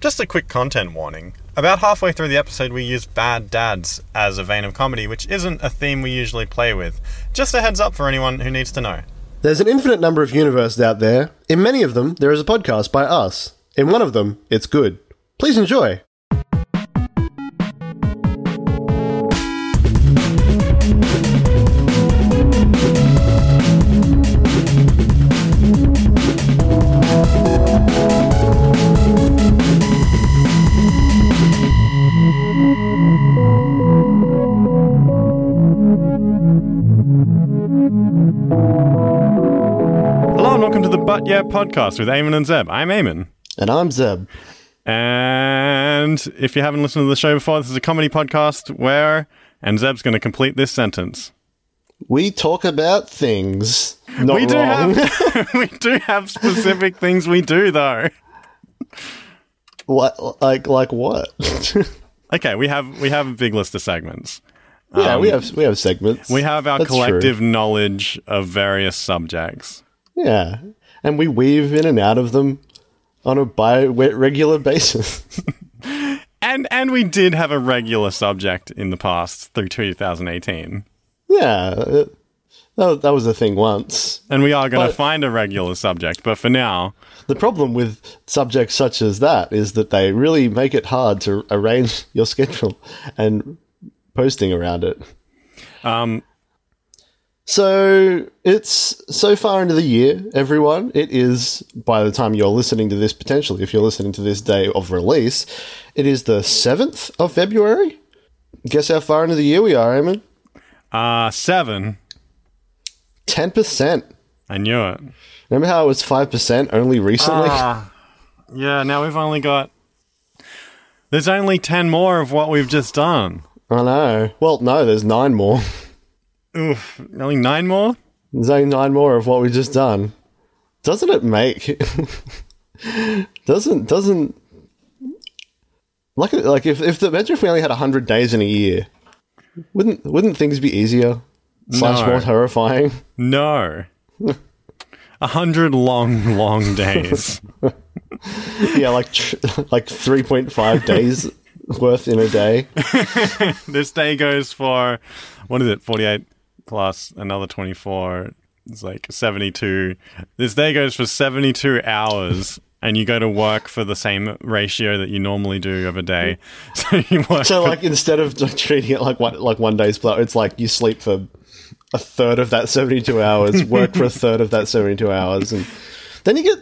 Just a quick content warning. About halfway through the episode, we use bad dads as a vein of comedy, which isn't a theme we usually play with. Just a heads up for anyone who needs to know. There's an infinite number of universes out there. In many of them, there is a podcast by us. In one of them, it's good. Please enjoy. But Yeah podcast with Eamon and Zeb. I'm Eamon. And I'm Zeb. And if you haven't listened to the show before, this is a comedy podcast where, and Zeb's going to complete this sentence. We talk about things. Not we do wrong. have we do have specific things we do though. what? Like like what? Okay, we have we have a big list of segments. yeah, we um, have we have segments. We have our That's collective true. knowledge of various subjects. Yeah, and we weave in and out of them on a bi regular basis. And and we did have a regular subject in the past through 2018. yeah, that, that was a thing once. And we are going to find a regular subject, but for now, The problem with subjects such as that is that they really make it hard to arrange your schedule and posting around it. um So it's so far into the year, everyone. It is, by the time you're listening to this, potentially, if you're listening to this day of release, it is the 7th of February. Guess how far into the year we are, Eamon? uh 7. 10%. I knew it. Remember how it was 5% only recently? Ah, yeah, now we've only got There's only 10 more of what we've just done. I know. Well, no, there's nine more. Oof, only 9 more? There's only nine more of what we've just done. Doesn't it make doesn't doesn't like like if if the imagine if we only had hundred days in a year, wouldn't wouldn't things be easier slash No. more terrifying? No. A hundred long, long days. yeah, like tr- like three point five days worth in a day. this day goes for what is it 48 plus another 24 it's like 72 this day goes for 72 hours and you go to work for the same ratio that you normally do of a day so you work So like instead of treating it like one like one day's play, it's like you sleep for a third of that seventy two hours, work for a third of that seventy two hours, and then you get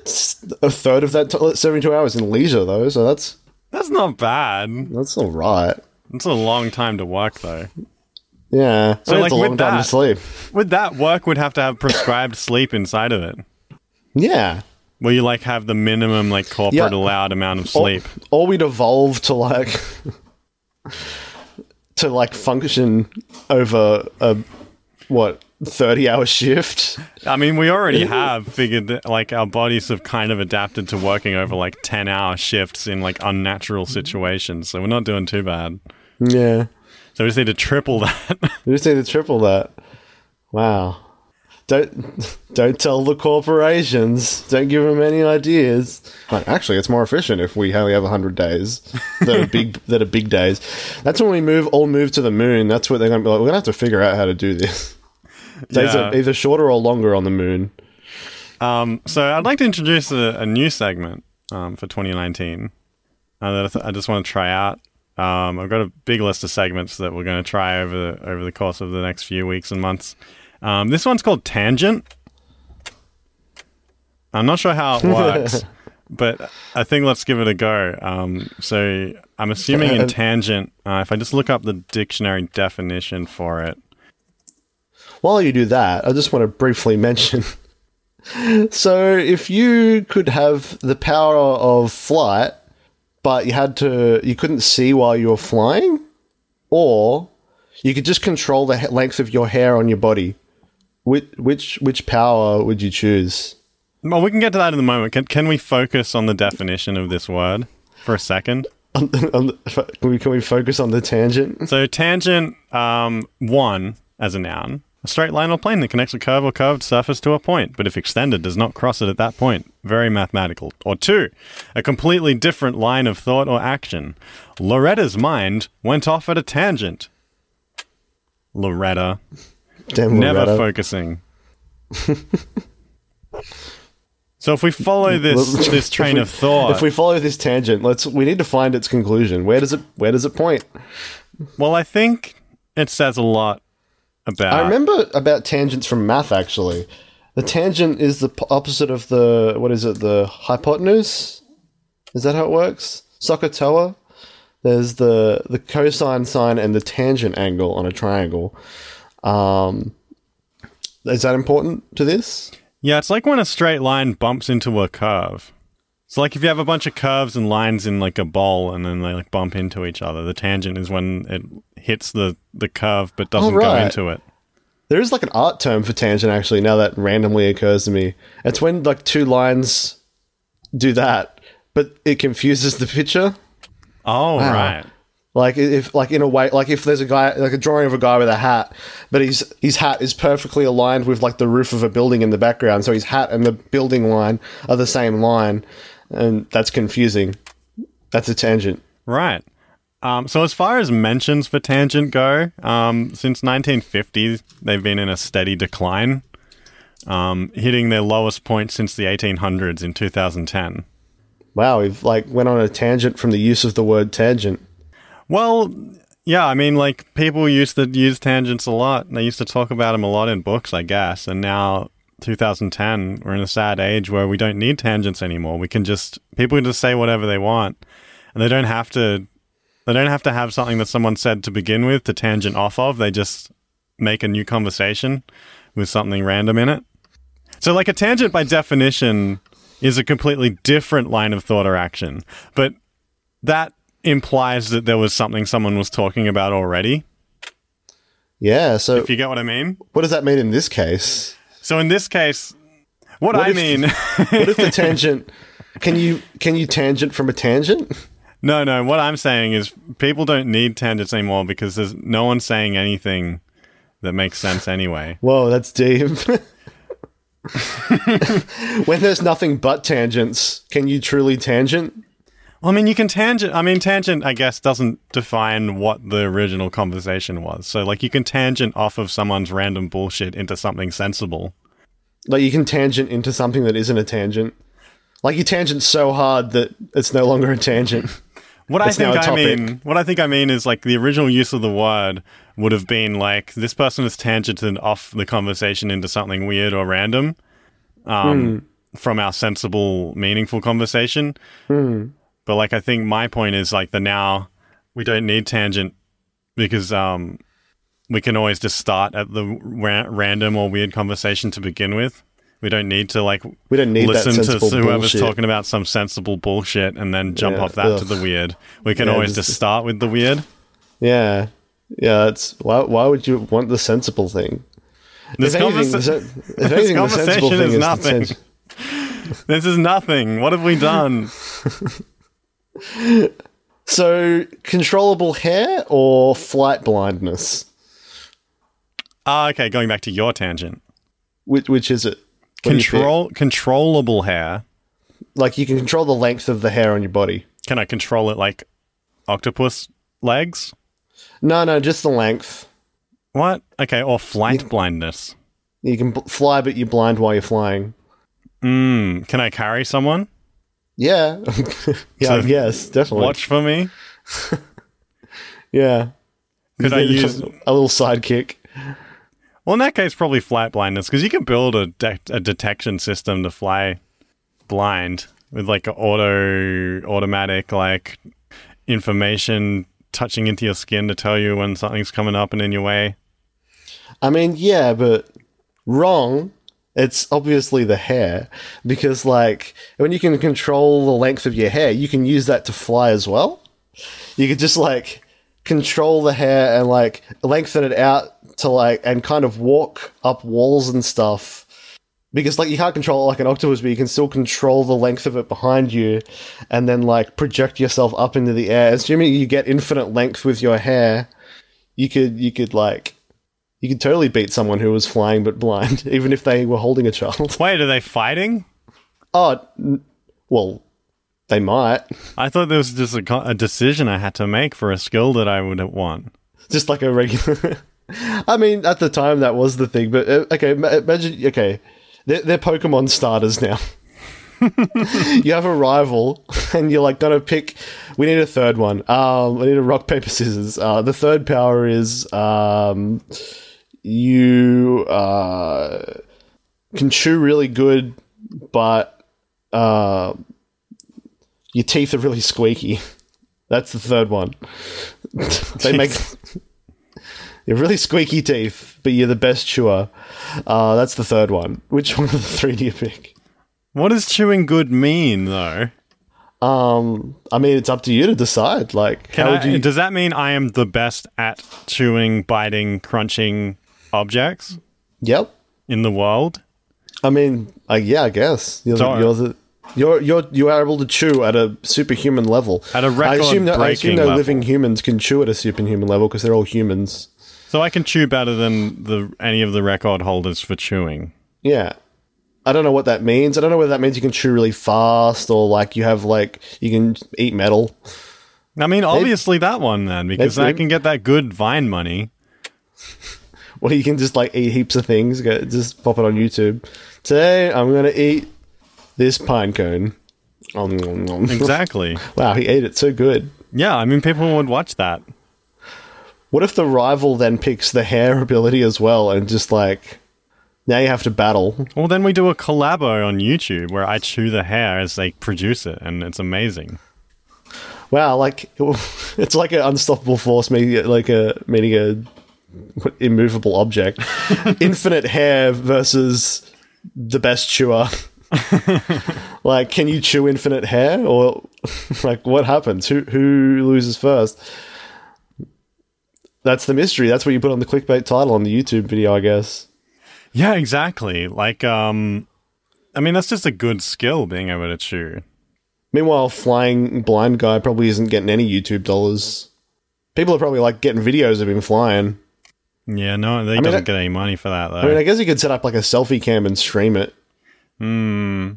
a third of that t- seventy two hours in leisure though. So that's that's not bad that's all right. it's a long time to work though Yeah, So, I mean, like, it's a long with that- to sleep. with that work would have to have prescribed sleep inside of it Yeah, where you like have the minimum like corporate Yeah. allowed amount of or, sleep or we'd evolve to like to like function over a what thirty hour shift. I mean, we already have figured that like our bodies have kind of adapted to working over like 10 hour shifts in like unnatural mm. situations. So we're not doing too bad. Yeah. So we just need to triple that. We just need to triple that. Wow. Don't don't tell the corporations. Don't give them any ideas. Like, actually, it's more efficient if we only have hundred days that are big that are big days. That's when we move all move to the moon. That's what they're gonna be like. We're gonna have to figure out how to do this. Days Yeah. are either shorter or longer on the moon. um, so I'd like to introduce a, a new segment um, for 2019 uh, that I, th- I just want to try out. Um, I've got a big list of segments that we're going to try over the, over the course of the next few weeks and months. Um, this one's called Tangent. I'm not sure how it works, but I think let's give it a go. Um, so I'm assuming in Uh, tangent, uh, if I just look up the dictionary definition for it, While you do that, I just want to briefly mention. so, if you could have the power of flight, but you had to, you couldn't see while you were flying, or you could just control the he- length of your hair on your body, which which which power would you choose? well, we can get to that in a moment. Can, can we focus on the definition of this word for a second? On the- on the- can we can we focus on the tangent? So tangent, um, one as a noun, A straight line or plane that connects a curve or curved surface to a point, but if extended, does not cross it at that point. Very mathematical. Or two, a completely different line of thought or action. Loretta's mind went off at a tangent. Loretta. Damn Never Loretta. focusing. so if we follow this this train we- of thought, If we follow this tangent, let's we need to find its conclusion. Where does it where does it point? well, I think it says a lot about. I remember about tangents from math actually. The tangent is the p- opposite of the what is it? The hypotenuse? Is that how it works? SOHCAHTOA? There's the the cosine sine and the tangent angle on a triangle. Um, is that important to this? Yeah, it's like when a straight line bumps into a curve. So like if you have a bunch of curves and lines in like a bowl and then they like bump into each other, the tangent is when it hits the the curve but doesn't go right. into it. There is like an art term for tangent actually. Now that randomly occurs to me, it's when like two lines do that, but it confuses the picture. Oh, right. Like if like in a way like if there's a guy like a drawing of a guy with a hat, but his his hat is perfectly aligned with like the roof of a building in the background, so his hat and the building line are the same line, and that's confusing. That's a tangent. Right. Um, so as far as mentions for tangent go, um, since 1950, they've been in a steady decline, um, hitting their lowest point since the 1800s in 2010. Wow, we've like went on a tangent from the use of the word tangent. Well, yeah, I mean, like people used to use tangents a lot. They used to talk about them a lot in books, I guess. And now, 2010, we're in a sad age where we don't need tangents anymore. We can just people can just say whatever they want, and they don't have to. They don't have to have something that someone said to begin with to tangent off of. They just make a new conversation with something random in it. So, like a tangent by definition is a completely different line of thought or action, but that implies that there was something someone was talking about already. Yeah, so If you get what I mean. what does that mean in this case? So in this case, what, What I mean, What if the tangent can you can you tangent from a tangent? no, no, what I'm saying is people don't need tangents anymore because there's no one saying anything that makes sense anyway. Whoa, that's deep. when there's nothing but tangents, can you truly tangent? Well, I mean, you can tangent. I mean, tangent, I guess, doesn't define what the original conversation was. So, like, you can tangent off of someone's random bullshit into something sensible. Like you can tangent into something that isn't a tangent. Like you tangent so hard that it's no longer a tangent. What I think I mean, what I think I mean is like the original use of the word would have been like this person has tangented off the conversation into something weird or random um, from our sensible, meaningful conversation. But like I think my point is like the now we don't need tangent because um, we can always just start at the ra- random or weird conversation to begin with. We don't need to like We don't need that listen to whoever's bullshit. talking about some sensible bullshit and then jump Yeah, off that to the weird. We can Yeah, always just- just start with the weird. Yeah. Yeah, that's why why would you want the sensible thing? This, if anything, conversa- the, sen- if anything, conversation is is nothing. this is nothing. What have we done? So, controllable hair or flight blindness? Ah, okay, going back to your tangent. Which, which is it? What do you pick? Control controllable hair. Like you can control the length of the hair on your body. Can I control it like octopus legs? No, no, just the length. What? Okay, or flight blindness. You can bl- fly, but you're blind while you're flying. Mm, can I carry someone? Yeah, yeah, So- yes, definitely. Watch for me? Yeah, Could I use a little sidekick? Well, in that case, probably flight blindness because you can build a, de- a detection system to fly blind with like a auto automatic like information touching into your skin to tell you when something's coming up and in your way. I mean, yeah, but wrong. It's obviously the hair because, like, when you can control the length of your hair, you can use that to fly as well. You could just like control the hair and like lengthen it out to like and kind of walk up walls and stuff. Because like you can't control it like an octopus, but you can still control the length of it behind you, and then like project yourself up into the air. Assuming you get infinite length with your hair, you could you could like You could totally beat someone who was flying but blind, even if they were holding a child. Wait, are they fighting? Oh, n- well, they might. I thought there was just a, co- a decision I had to make for a skill that I would won. Just like a regular. I mean, at the time that was the thing, but uh, okay, ma- imagine. Okay, they're, they're Pokemon starters now. you have a rival, and you're like gonna pick. We need a third one. Um, we need a rock paper scissors. Uh, the third power is um, you uh, can chew really good, but uh, your teeth are really squeaky. That's the third one. they make you have really squeaky teeth, but you're the best chewer. Uh, that's the third one. Which one of the three do you pick? What does chewing good mean, though? Um, I mean, it's up to you to decide. Like, Can how I, would you? Does that mean I am the best at chewing, biting, crunching objects yep. in the world? I mean, uh, yeah, I guess you're, Sorry. you're the you're you're you are able to chew at a superhuman level. At a I assume no, I assume record-breaking no level. living humans can chew at a superhuman level because they're all humans. So I can chew better than the any of the record holders for chewing. Yeah. I don't know what that means. I don't know whether that means you can chew really fast or like you have like you can eat metal. I mean, obviously that one then, because Maybe- I can get that good Vine money. Or you can just like eat heaps of things. Go, just pop it on YouTube. Today I'm gonna eat this pine cone. Exactly. wow, he ate it so good. yeah, I mean, people would watch that. What if the rival then picks the hair ability as well and just like now you have to battle? Well, then we do a collabo on YouTube where I chew the hair as they produce it, and it's amazing. Wow, like it's like an unstoppable force meeting like a meeting a immovable object. Infinite hair versus the best chewer. like, can you chew infinite hair, or like what happens? Who who loses first? That's the mystery. That's what you put on the clickbait title on the YouTube video, I guess. Yeah, exactly. Like, um, I mean, that's just a good skill being able to chew. Meanwhile, flying blind guy probably isn't getting any YouTube dollars. People are probably like getting videos of him flying. Yeah, no, they mean, doesn't I- get any money for that though. I mean, I guess you could set up like a selfie cam and stream it. Hmm.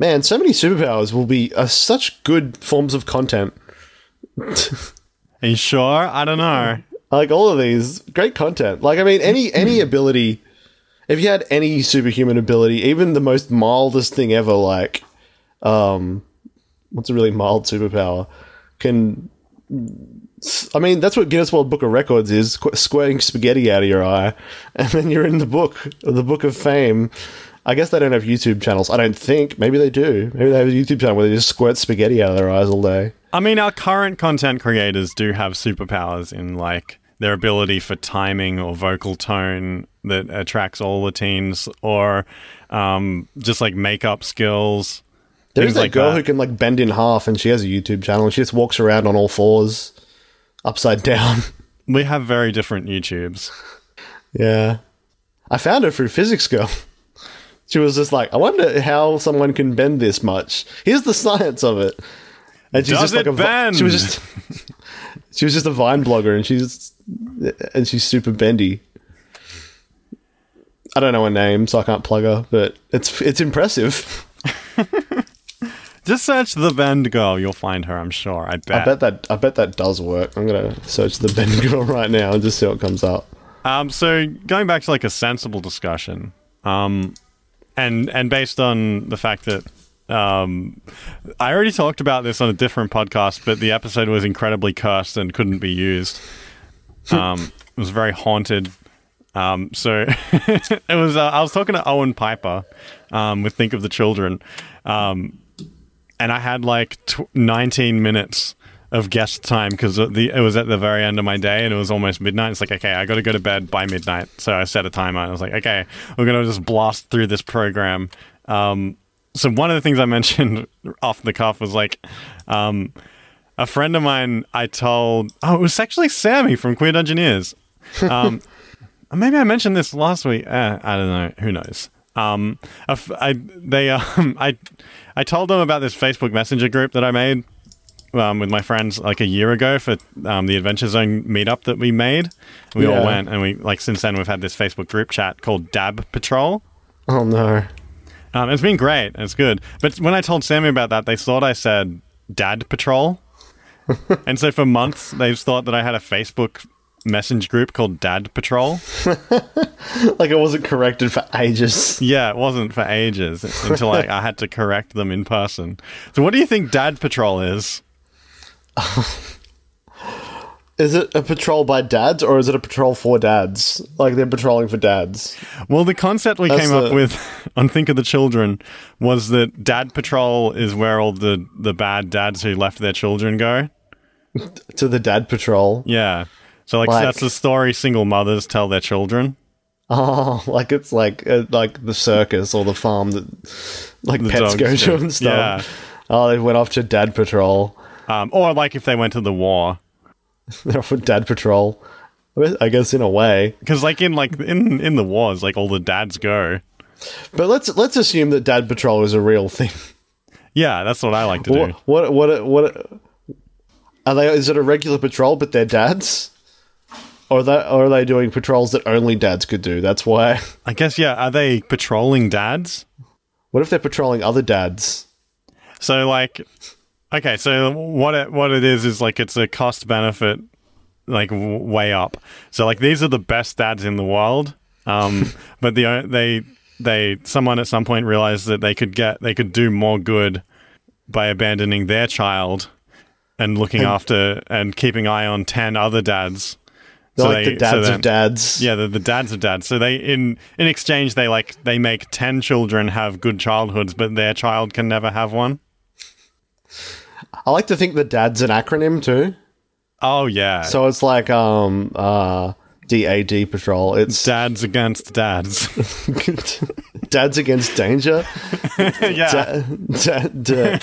Man, so many superpowers will be uh, such good forms of content. Are you sure? I don't know. Like all of these, great content. Like I mean, any any ability. If you had any superhuman ability, even the most mildest thing ever, like, um, what's a really mild superpower, can. I mean, that's what Guinness World Book of Records is: qu- squirting spaghetti out of your eye, and then you're in the book, the Book of Fame. I guess they don't have YouTube channels. I don't think. Maybe they do. Maybe they have a YouTube channel where they just squirt spaghetti out of their eyes all day. I mean, our current content creators do have superpowers in like their ability for timing or vocal tone that attracts all the teens, or um, just like makeup skills. There's that like girl that. who can like bend in half, and she has a YouTube channel. and She just walks around on all fours, upside down. We have very different YouTubes. yeah, I found her through Physics Girl. She was just like, I wonder how someone can bend this much. Here's the science of it. And she's Does just like a vi- she was just she was just a Vine blogger, and she's and she's super bendy. I don't know her name, so I can't plug her, but it's it's impressive. Just search the Bend Girl, you'll find her. I'm sure. I bet. I bet that I bet that does work. I'm gonna search the bend girl right now and just see what comes up. Um, so going back to like a sensible discussion, um, and and based on the fact that um, I already talked about this on a different podcast, but the episode was incredibly cursed and couldn't be used. Um, it was very haunted. Um, so it was. Uh, I was talking to Owen Piper um, with Think of the Children, um, and I had like tw- 19 minutes of guest time because it was at the very end of my day and it was almost midnight. It's like okay, I got to go to bed by midnight, so I set a timer. I was like, okay, we're gonna just blast through this program. Um, so one of the things I mentioned off the cuff was like, um, a friend of mine I told, oh, it was actually Sammy from Queer Engineers. Um, maybe I mentioned this last week. Eh, I don't know. Who knows? Um, I I- they um, I I told them about this Facebook Messenger group that I made, um, with my friends like a year ago for um, the Adventure Zone meetup that we made. We all went, and we like since then we've had this Facebook group chat called Dab Patrol. Oh no. Um, it's been great. It's good. But when I told Sammy about that, they thought I said Dad Patrol. and so for months, they've thought that I had a Facebook message group called Dad Patrol. Like it wasn't corrected for ages. Yeah, it wasn't for ages until I, I had to correct them in person. So, what do you think Dad Patrol is? Is it a patrol by dads or is it a patrol for dads? Like they're patrolling for dads. Well, the concept we That's came up with on Think of the Children was that Dad Patrol is where all the, the bad dads who left their children go. To the dad patrol. Yeah. So, like, Like- that's the story single mothers tell their children. Oh, like it's like uh, like the circus or the farm that like The pets dogs go to and stuff. Oh, they went off to dad patrol. Um, or like if they went to the war. They're off with dad patrol. I guess- in a way. Because like in like in in the wars, like all the dads go. But let's let's assume that dad patrol is a real thing. Yeah, that's what I like to What do. what what what are they is it a regular patrol but they're dads? Or are they, or are they doing patrols that only dads could do? That's why. I guess yeah. Are they patrolling dads? What if they're patrolling other dads? So like, okay, so what it what it is is like it's a cost benefit, like w- way up. So like these are the best dads in the world, um, but the they they someone at some point realized that they could get they could do more good by abandoning their child and looking after and keeping eye on ten other dads. So like they- the dads so of dads. Yeah, the, the dads of dads. So they in in exchange they like they make ten children have good childhoods, but their child can never have one. I like to think that dad's an acronym too. Oh yeah. So it's like um uh DAD patrol. It's dads against dads. dads against danger. yeah, Da- da- da-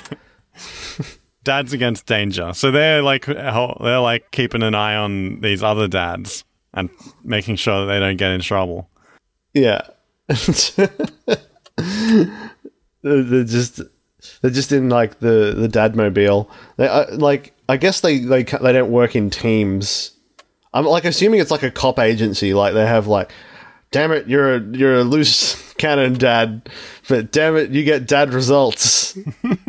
dads against danger. So they're like they're like keeping an eye on these other dads and making sure that they don't get in trouble. yeah. they're they're just they're just in like the the dad mobile. They uh, like I guess they they they don't work in teams. I'm like assuming it's like a cop agency. Like they have like, damn it, you're a you're a loose cannon dad, but damn it, you get dad results.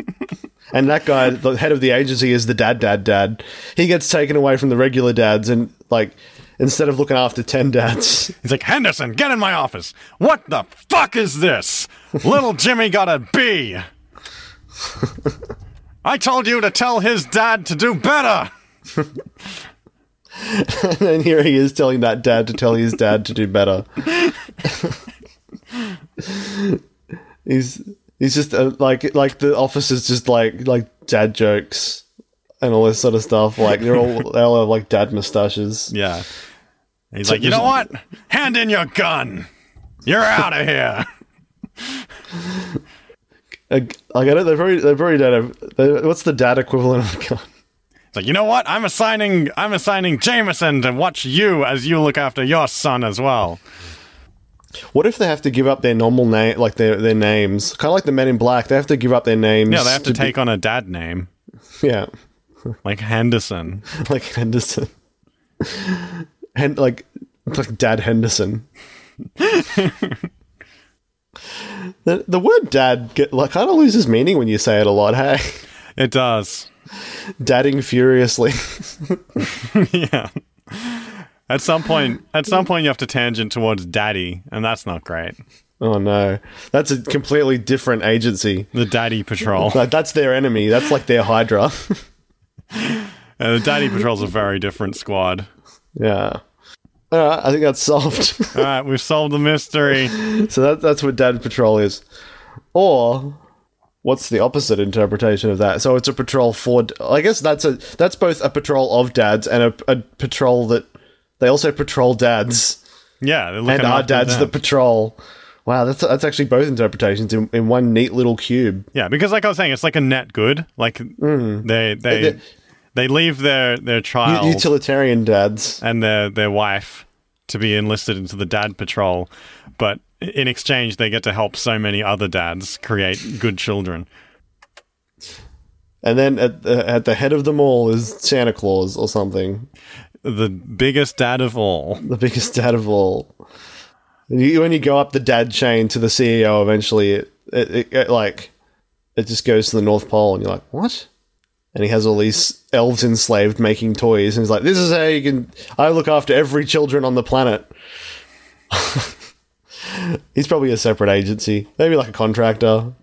and that guy, the head of the agency, is the dad dad dad. He gets taken away from the regular dads, and like instead of looking after ten dads, He's like, Henderson, get in my office. What the fuck is this? Little Jimmy got a B. I told you to tell his dad to do better. and then here he is telling that dad to tell his dad to do better. he's he's just uh, like like the office is just like like dad jokes and all this sort of stuff. Like they're all they all have like dad mustaches. Yeah. He's like, you know what? Hand in your gun. You're out of here. Like like, I don't. They've already they've already done. A, they, what's the dad equivalent of a gun? It's like, you know what? I'm assigning I'm assigning Jameson to watch you as you look after your son as well. What if they have to give up their normal name, like their their names, kind of like the Men in Black? They have to give up their names. Yeah, they have to be- take on a dad name. yeah, Like Henderson. like Henderson, Hen- like like Dad Henderson. the the word dad get like kind of loses meaning when you say it a lot. Hey, It does. dadding furiously. yeah. At some point at some point you have to tangent towards daddy, and that's not great. oh no, that's a completely different agency. The daddy patrol. Like, that's their enemy. That's like their Hydra. Uh, the daddy patrol's a very different squad. yeah. Right, I think that's solved. All right, we've solved the mystery. So that, that's what Dad Patrol is. Or what's the opposite interpretation of that? So it's a patrol for. I guess that's a that's both a patrol of dads and a, a patrol that they also patrol dads Yeah, they're looking and our dads the patrol. Wow, that's that's actually both interpretations in, in one neat little cube. Yeah, because like I was saying, it's like a net good. Like mm. they they They- they leave their their child utilitarian dads. and their their wife to be enlisted into the dad patrol, but in exchange they get to help so many other dads create good children. and then at the, at the head of them all is Santa Claus or something, The biggest dad of all. the biggest dad of all. You, when you go up the dad chain to the CEO, eventually it, it, it, it like it just goes to the North Pole, and you're like, what? And he has all these elves enslaved making toys, and he's like, "This is how you can. I look after every children on the planet." he's probably a separate agency, maybe like a contractor.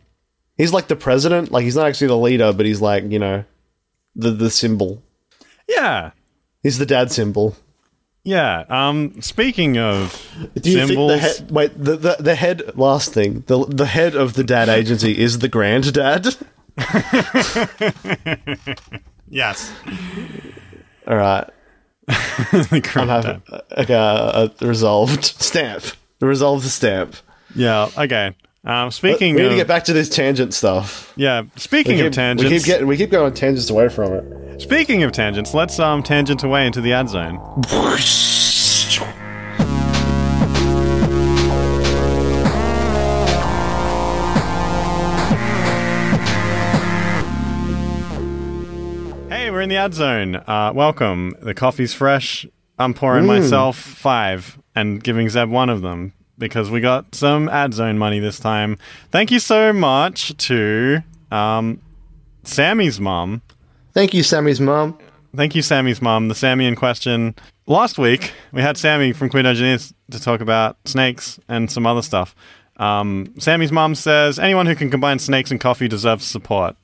He's like the president, like he's not actually the leader, but he's like you know, the the symbol. Yeah. He's the dad symbol. Yeah. Um speaking of Do you symbols think the head? Wait, the, the the head. Last thing, the the head of the dad agency is the granddad. Yes. All right, The I'm having okay. Uh, resolved stamp. Resolve the stamp. yeah, okay. Um speaking we need of to get back to this tangent stuff. Yeah, speaking We of tangents. we keep getting we keep going tangents away from it. speaking of tangents, let's um tangent away into the ad zone. in the ad zone. Uh, welcome. The coffee's fresh. I'm pouring myself five and giving Zeb one of them because we got some ad zone money this time. Thank you so much to um, Sammy's mom. Thank you, Sammy's mom. Thank you, Sammy's mom. The Sammy in question. Last week, we had Sammy from Queer Engineers to talk about snakes and some other stuff. Um, Sammy's mom says anyone who can combine snakes and coffee deserves support.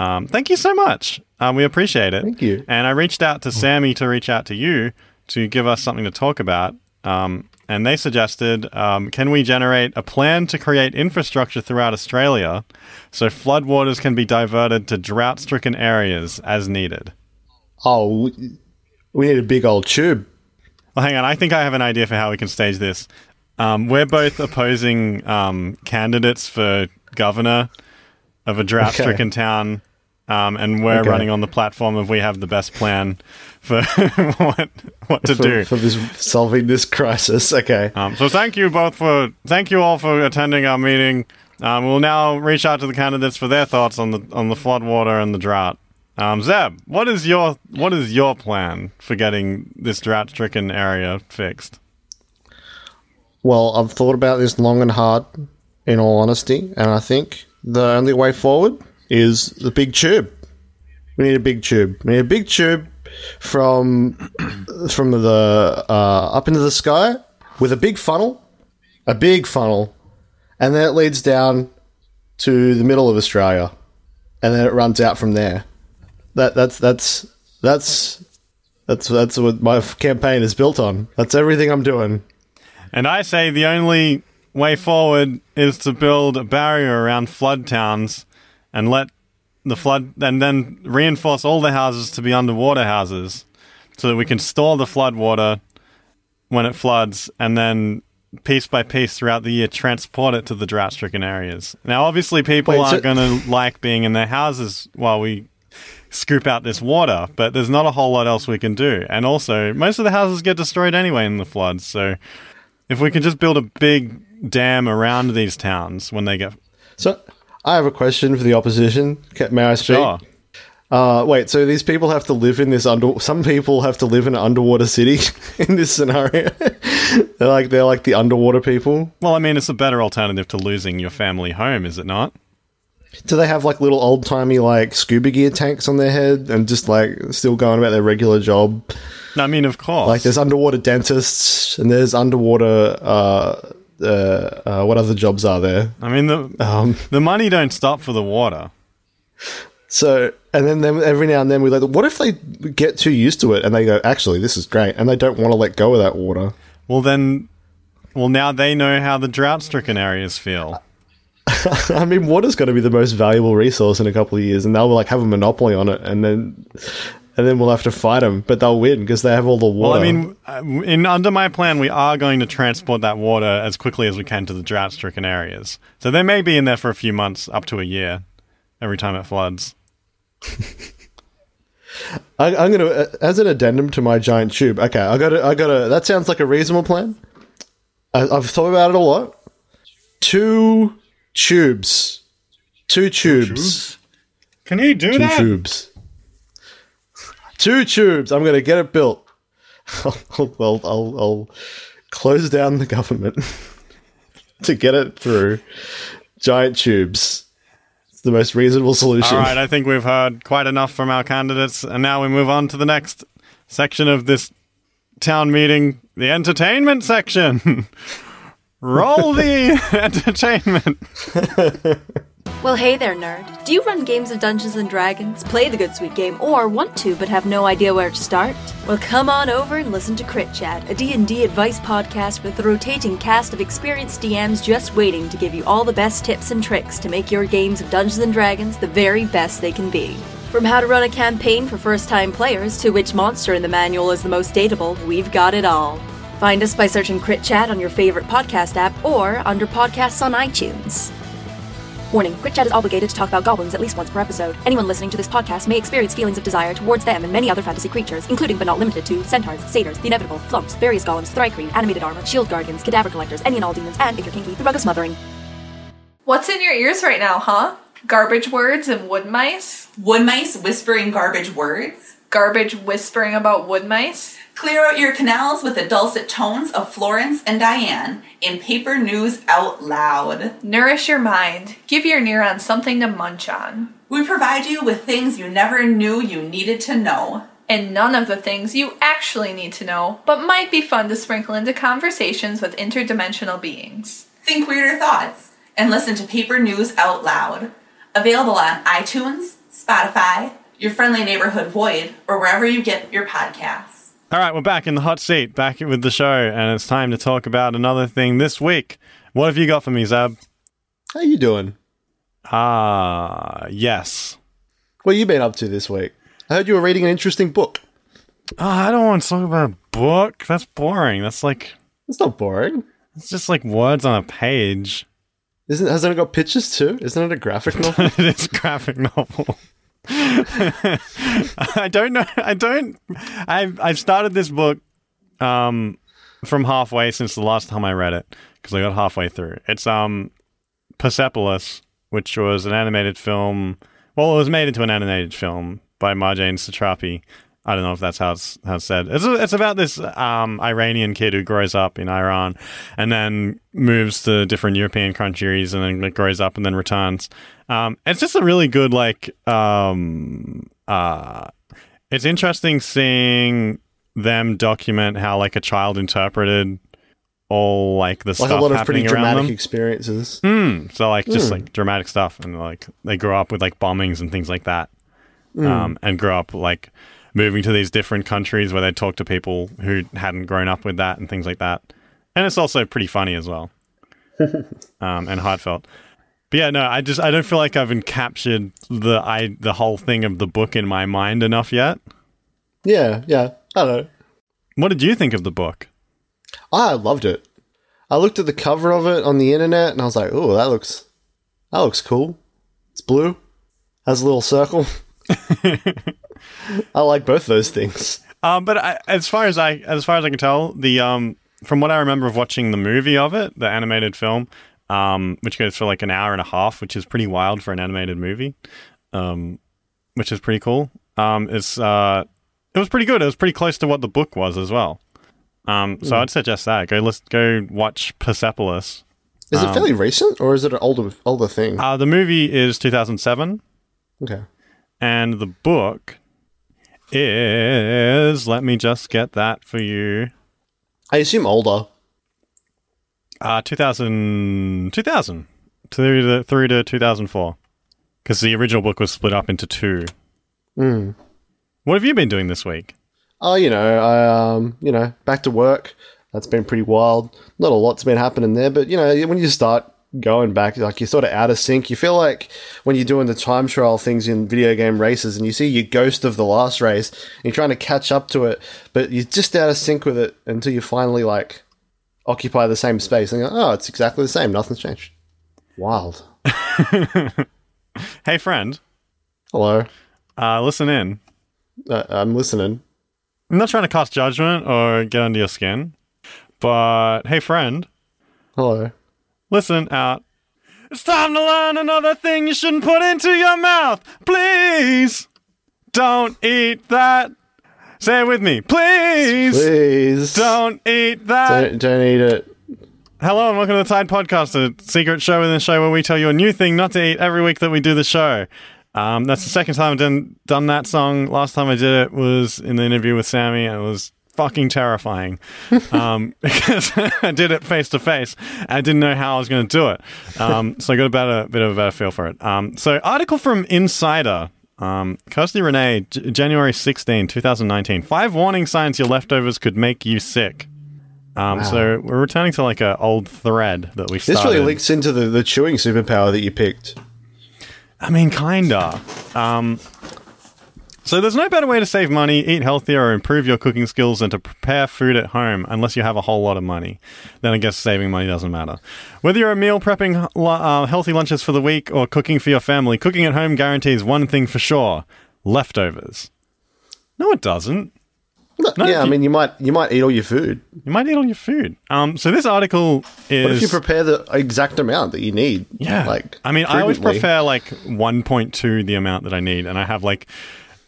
Um, thank you so much. Um, we appreciate it. Thank you. And I reached out to Sammy to reach out to you to give us something to talk about. Um, and they suggested um, can we generate a plan to create infrastructure throughout Australia so floodwaters can be diverted to drought stricken areas as needed? Oh, we- need a big old tube. Well, hang on. I think I have an idea for how we can stage this. Um, we're both opposing um, candidates for governor of a drought stricken town. Um, and we're Okay. running on the platform of we have the best plan for what what to for, do. for this solving this crisis. Okay. Um, so thank you both for thank you all for attending our meeting. Um, we'll now reach out to the candidates for their thoughts on the on the floodwater and the drought. Um, Zeb, what is your what is your plan for getting this drought stricken area fixed? Well, I've thought about this long and hard, in all honesty, and I think the only way forward is the big tube. We need a big tube. We need a big tube from from the uh, up into the sky with a big funnel, a big funnel, and then it leads down to the middle of Australia, and then it runs out from there. That that's that's that's that's that's what my campaign is built on. That's everything I'm doing. And I say the only way forward is to build a barrier around flood towns and let the flood and then reinforce all the houses to be underwater houses so that we can store the flood water when it floods and then piece by piece throughout the year transport it to the drought stricken areas. Now obviously people Wait, aren't going to like being in their houses while we scoop out this water, but there's not a whole lot else we can do. And also, most of the houses get destroyed anyway in the floods, so if we can just build a big dam around these towns when they get So I have a question for the opposition. May I speak? sure. Uh, wait, so these people have to live in this under. Some people have to live in an underwater city in this scenario. they're like they're like the underwater people. Well, I mean, it's a better alternative to losing your family home, is it not? Do they have like little old timey like scuba gear tanks on their head and just like still going about their regular job? I mean, of course. Like there's underwater dentists and there's underwater. Uh, uh, uh, what other jobs are there? I mean, the Um, the money don't stop for the water. So, and then, then every now and then we like, what if they get too used to it and they go, actually, this is great, and they don't want to let go of that water? Well, then, well, now they know how the drought-stricken areas feel. I mean, water's going to be the most valuable resource in a couple of years, and they'll like have a monopoly on it, and then, and then we'll have to fight them, but they'll win because they have all the Well, water. I mean, uh, in under my plan, we are going to transport that water as quickly as we can to the drought-stricken areas. So they may be in there for a few months, up to a year, every time it floods. I, I'm going to, as an addendum to my giant tube. Okay, I got to, I got to. That sounds like a reasonable plan. I, I've thought about it a lot. Two tubes, two tubes. Can you do Two that? tubes. Two tubes. I'm going to get it built. well, I'll, I'll close down the government to get it through. Giant tubes. It's the most reasonable solution. All right, I think we've heard quite enough from our candidates, and now we move on to the next section of this town meeting, the entertainment section. Roll the entertainment. Well, hey there, nerd. Do you run games of Dungeons and Dragons, play the good sweet game, or want to but have no idea where to start? Well, come on over and listen to Crit Chat, a D&D advice podcast with a rotating cast of experienced DMs just waiting to give you all the best tips and tricks to make your games of Dungeons and Dragons the very best they can be. From how to run a campaign for first-time players to which monster in the manual is the most dateable, we've got it all. Find us by searching Crit Chat on your favorite podcast app or under podcasts on iTunes. Warning Crit Chat is obligated to talk about goblins at least once per episode. Anyone listening to this podcast may experience feelings of desire towards them and many other fantasy creatures, including but not limited to centaurs, satyrs, the inevitable, flumps, various golems, thri-kreen, animated armor, shield guardians, cadaver collectors, any and all demons, and, if you're kinky, the rug of smothering. What's in your ears right now, huh? Garbage words and wood mice? Wood mice whispering garbage words. Garbage whispering about wood mice? Clear out your canals with the dulcet tones of Florence and Diane in Paper News Out Loud. Nourish your mind. Give your neurons something to munch on. We provide you with things you never knew you needed to know. And none of the things you actually need to know, but might be fun to sprinkle into conversations with interdimensional beings. Think weirder thoughts and listen to Paper News Out Loud. Available on iTunes, Spotify, your friendly neighborhood Void, or wherever you get your podcasts. All right, we're back in the hot seat, back with the show, and it's time to talk about another thing this week. What have you got for me, Zab? How you doing? Ah, yes. What you been up to this week? I heard you were reading an interesting book. Oh, I don't want to talk about a book. That's boring. That's like It's not boring. it's just like words on a page. Isn't hasn't it got pictures too? Isn't it a graphic novel? it is a graphic novel. I don't know. I don't. I've I've started this book um from halfway since the last time I read it because I got halfway through. It's um Persepolis, which was an animated film. Well, it was made into an animated film by Marjane Satrapi. I don't know if that's how it's, how it's said. It's, it's about this um, Iranian kid who grows up in Iran and then moves to different European countries and then grows up and then returns. Um, it's just a really good like. Um, uh, it's interesting seeing them document how like a child interpreted all like the like stuff a lot of pretty happening around dramatic them. experiences. Mm, so like just like dramatic stuff, and like they grow up with like bombings and things like that, um, and grow up like moving to these different countries where they talk to people who hadn't grown up with that and things like that. And it's also pretty funny as well, um, and heartfelt. But yeah, no, I just I don't feel like I've encaptured the I the whole thing of the book in my mind enough yet. Yeah, yeah. I know. What did you think of the book? I loved it. I looked at the cover of it on the internet and I was like, "Oh, that looks that looks cool. It's blue, has a little circle." I like both those things. Um, but I, as far as I as far as I can tell, the um, from what I remember of watching the movie of it, the animated film, um, which goes for like an hour and a half, which is pretty wild for an animated movie, um, which is pretty cool. Um, it's uh, it was pretty good. It was pretty close to what the book was as well. Um, so I'd suggest that go list, go watch Persepolis. Is it fairly recent or is it an older older thing? Uh, the movie is 2007, okay. and the book is. Let me just get that for you. I assume older. Uh, 2000, 2000 through to, through to 2004. Because the original book was split up into two. Mm. What have you been doing this week? Oh, you know, I um, you know, back to work. That's been pretty wild. Not a lot's been happening there, but you know, when you start going back, like you're sort of out of sync. You feel like when you're doing the time trial things in video game races, and you see your ghost of the last race, and you're trying to catch up to it, but you're just out of sync with it until you finally like occupy the same space, and go, oh, it's exactly the same. Nothing's changed. Wild. Hey, friend, Hello, uh, listen in. uh, I'm listening. I'm not trying to cast judgment or get under your skin, but hey, friend, Hello. Listen out. It's time to learn another thing you shouldn't put into your mouth. Please don't eat that. Say it with me. Please, Please. don't eat that. Don't, don't eat it. Hello and welcome to the Tide Podcast, a secret show within the show where we tell you a new thing not to eat every week that we do the show. Um, that's the second time I've done, done that song. Last time I did it was in the interview with Sammy, and it was fucking terrifying um, because I did it face to face. I didn't know how I was going to do it, um, so I got a better bit of a better feel for it. Um, so, article from Insider. Um, Kirsty Renee, J- January 16, 2019. Five warning signs your leftovers could make you sick. Um, So we're returning to like an old thread that we This started. really links into the, the chewing superpower that you picked. I mean, kinda. Um, so there's no better way to save money, eat healthier, or improve your cooking skills than to prepare food at home, unless you have a whole lot of money. Then I guess saving money doesn't matter. Whether you're a meal prepping uh, healthy lunches for the week or cooking for your family, cooking at home guarantees one thing for sure: leftovers. No, it doesn't. No, yeah, I mean, you might you might eat all your food. You might eat all your food. Um, so this article is. What if you prepare the exact amount that you need? Yeah. like I mean, I always prefer like 1.2 the amount that I need, and I have like,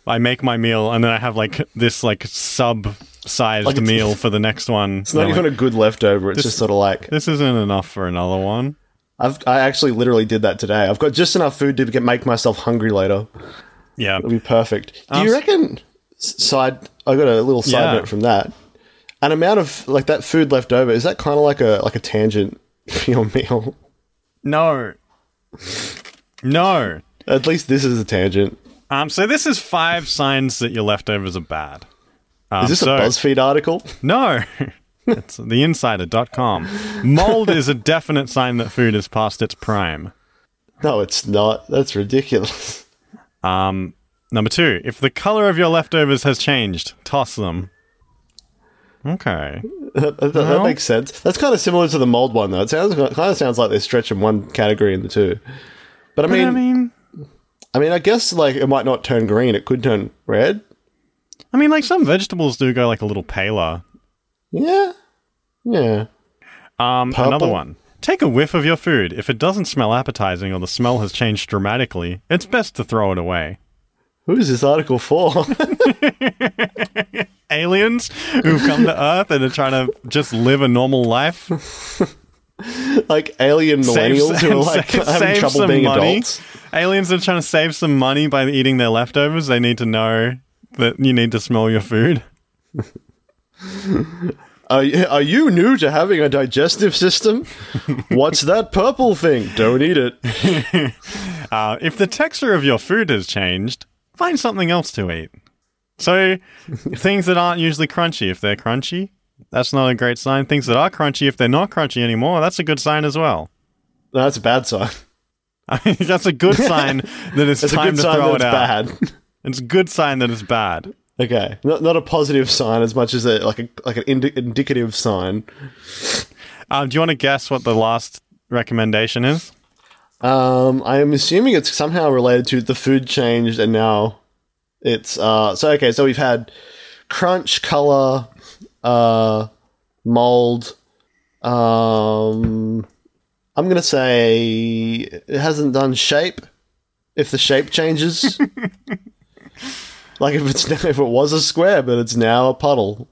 I make my meal, and then I have like this like sub-sized Like meal for the next one. It's not even a good leftover. It's This- just sort of like This isn't enough for another one. I've I actually literally did that today. I've got just enough food to get make myself hungry later. Yeah. It'll be perfect. Do Um, you reckon? Side. I got a little side Yeah. note from that. An amount of like that food left over is that kind of like a like a tangent for your meal? No. No. At least this is a tangent. Um. So this is five signs that your leftovers are bad. Um, Is this so- a BuzzFeed article? No. it's theinsider.com. Mold is a definite sign that food is past its prime. No, it's not. That's ridiculous. Um, number two, if the color of your leftovers has changed, toss them. Okay. that, that- that makes sense. That's kind of similar to the mold one, though. It sounds kind of sounds like they're stretching one category into two. But I mean, I mean, I mean, I guess like it might not turn green. It could turn red. I mean, like some vegetables do go like a little paler. Yeah, yeah. Um, Purple? another one. Take a whiff of your food. If it doesn't smell appetizing or the smell has changed dramatically, it's best to throw it away. Who is this article for? Aliens who've come to Earth and are trying to just live a normal life. like alien Save- millennials who are like save- having trouble some being money. adults. Aliens are trying to save some money by eating their leftovers. They need to know that you need to smell your food. Are, are you new to having a digestive system? What's that purple thing? Don't eat it. Uh, if the texture of your food has changed, find something else to eat. So, things that aren't usually crunchy, if they're crunchy, that's not a great sign. Things that are crunchy, if they're not crunchy anymore, that's a good sign as well. No, that's a bad sign. I mean, that's a good sign that it's It's a time good to sign throw that it out. bad. It's a good sign that it's bad. okay, not not a positive sign as much as a like a like an indi- indicative sign. Um, do you want to guess what the last recommendation is? Um, I am assuming it's somehow related to the food changed and now it's uh so okay, so we've had crunch, color, uh mold. Um I'm going to say it hasn't done shape if the shape changes. like if it's if it was a square but it's now a puddle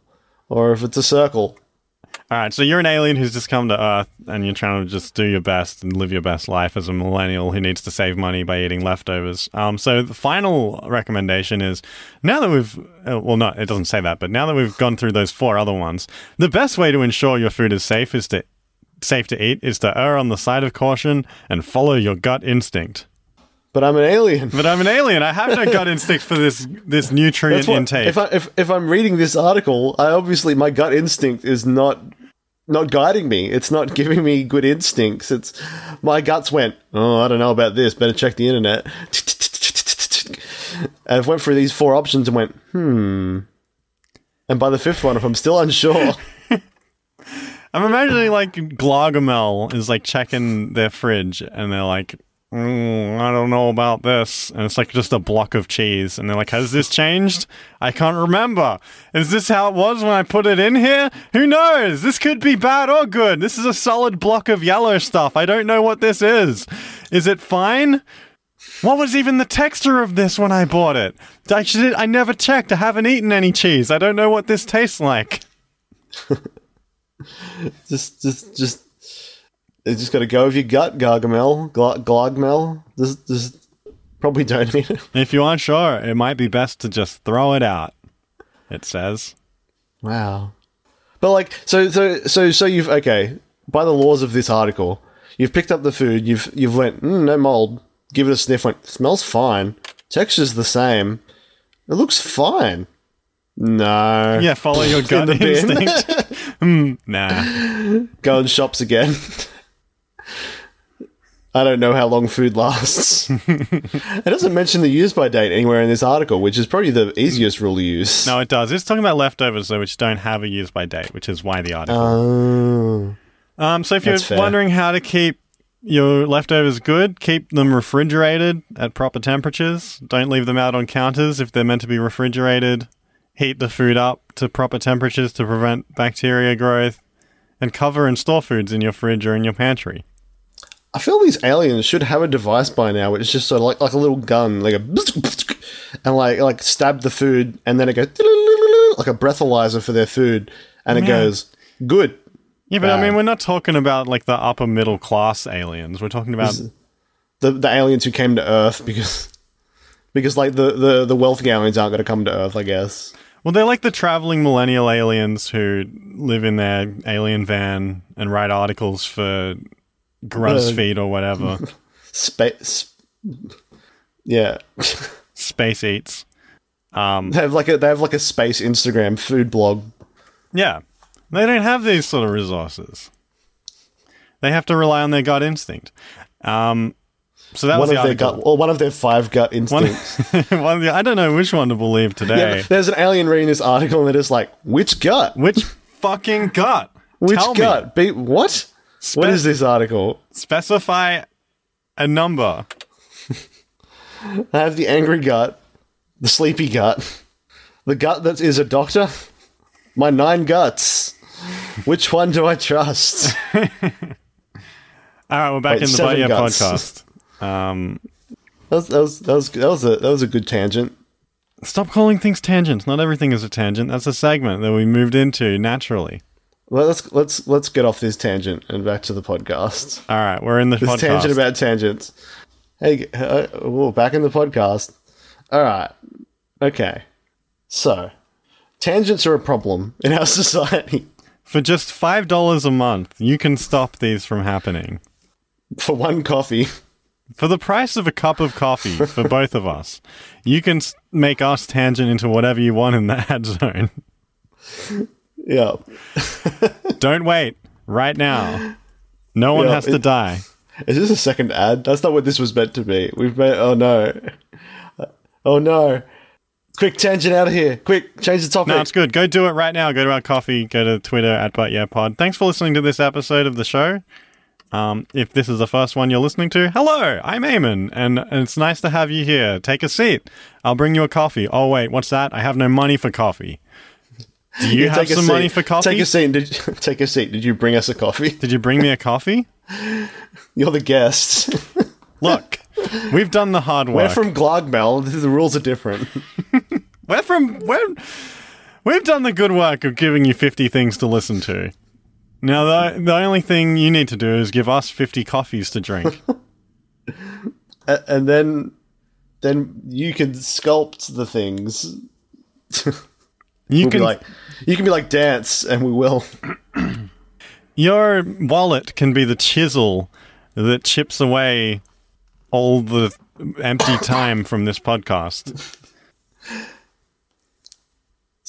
or if it's a circle. All right, so you're an alien who's just come to Earth and you're trying to just do your best and live your best life as a millennial who needs to save money by eating leftovers. Um, so the final recommendation is now that we've, uh, well, no, it doesn't say that, but now that we've gone through those four other ones, the best way to ensure your food is safe is to safe to eat is to err on the side of caution and follow your gut instinct. But I'm an alien. But I'm an alien. I have no gut instinct for this this nutrient what, intake. if I if, if I'm reading this article, I obviously my gut instinct is not not guiding me. It's not giving me good instincts. It's my guts went, oh, I don't know about this. Better check the internet. And I went through these four options and went, hmm. And by the fifth one, if I'm still unsure, I'm imagining like Glogomel is like checking their fridge and they're like, mm, I don't know about this. And it's like just a block of cheese. And they're like, has this changed? I can't remember. Is this how it was when I put it in here? Who knows? This could be bad or good. This is a solid block of yellow stuff. I don't know what this is. Is it fine? What was even the texture of this when I bought it? I, should, I never checked. I haven't eaten any cheese. I don't know what this tastes like. Just, just, just. You just got to go with your gut, Gargamel, Gl- Glogmel. Just, just probably don't eat it. If you aren't sure, it might be best to just throw it out. It says. Wow. But like, so, so, so, so you've okay. By the laws of this article, you've picked up the food. You've, you've went, mm, no mold. Give it a sniff. Went, smells fine. Texture's the same. It looks fine. No. Yeah, follow your gut instinct. Hmm, nah. Go in shops again. I don't know how long food lasts. it doesn't mention the use by date anywhere in this article, which is probably the easiest rule to use. No, it does. It's talking about leftovers, though, which don't have a use by date, which is why the article. Oh. um, so if you're fair. wondering how to keep your leftovers good, keep them refrigerated at proper temperatures. Don't leave them out on counters if they're meant to be refrigerated. Heat the food up to proper temperatures to prevent bacteria growth. And cover and store foods in your fridge or in your pantry. I feel these aliens should have a device by now, which is just sort of like like a little gun, like a and like like stab the food, and then it goes like a breathalyzer for their food, and it goes good. Yeah, but I mean, we're not talking about like the upper middle class aliens. We're talking about The the aliens who came to Earth because because like the the the wealthy aliens aren't going to come to Earth, I guess. Well, they're like the traveling millennial aliens who live in their alien van and write articles for GruzzFeed or whatever. Space, yeah. Space Eats. Um, They have like a they have like a space Instagram food blog. yeah, they don't have these sort of resources. They have to rely on their gut instinct. Um, so that One was of the their gut, or one of their five gut instincts. one of the- I don't know which one to believe yeah, today. there's an alien reading this article and they're just like, which gut? Which fucking gut? Which Tell gut? Be what? what is this article? Specify a number. I have the angry gut, the sleepy gut, the gut that is a doctor. My nine guts. Which one do I trust? All right, we're back Wait, in the Yeah podcast. Um, That was, that was that was that was a that was a good tangent. Stop calling things tangents. Not everything is a tangent. That's a segment that we moved into naturally. Well, let's let's let's get off this tangent and back to the podcast. All right, we're in the This podcast. tangent about tangents. Hey, uh, oh, back in the podcast. All right. Okay. So, tangents are a problem in our society. For just five dollars a month, you can stop these from happening. For one coffee, For the price of a cup of coffee for both of us, you can make us tangent into whatever you want in the ad zone. yeah. Don't wait. Right now. No one Yeah, has to it- die. Is this a second ad? That's not what this was meant to be. We've made. Oh no. Oh no. Quick tangent out of here. Quick, change the topic. No, it's good. Go do it right now. Go to our Ko-fi. Go to Twitter at But Yeah Pod. Thanks for listening to this episode of the show. Um, if this is the first one you're listening to, hello, I'm Eamon, and, and it's nice to have you here. Take a seat. I'll bring you a coffee. Oh wait, what's that? I have no money for coffee. Do you Yeah, have some seat. money for coffee? Take a seat. Did take a seat? Did you bring us a coffee? Did you bring me a coffee? You're the guest. Look, we've done the hard work. We're from Glogmel. The rules are different. We're from we're, we've done the good work of giving you 50 things to listen to. Now the the only thing you need to do is give us 50 coffees to drink. And then then you can sculpt the things. You We'll can be like you can be like dance and we will. your wallet can be the chisel that chips away all the empty time from this podcast.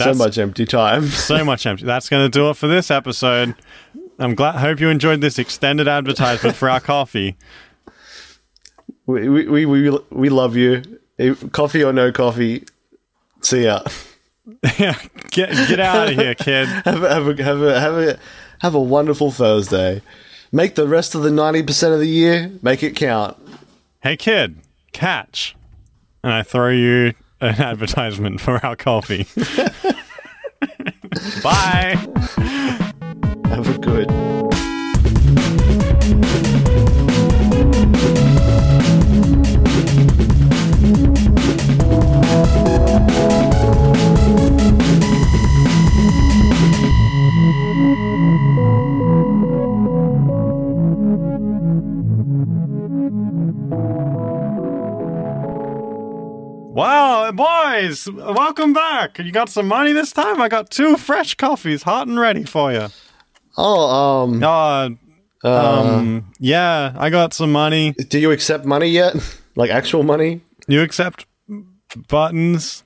So much empty time. So much empty. That's going to do it for this episode. I'm glad. Hope you enjoyed this extended advertisement for our Ko-fi. We we we we, we love you. Coffee or no coffee. See ya. yeah, get get out of here, kid. Have a, have a, have a, have a, have a wonderful Thursday. Make the rest of the 90% of the year, make it count. hey kid, catch. And I throw you an advertisement for our Ko-fi. Bye. Have a good. Wow, boys, welcome back. You got some money this time? I got two fresh coffees, hot and ready for you. Oh, um, Uh, um, yeah, I got some money. do you accept money yet? like actual money? You accept buttons?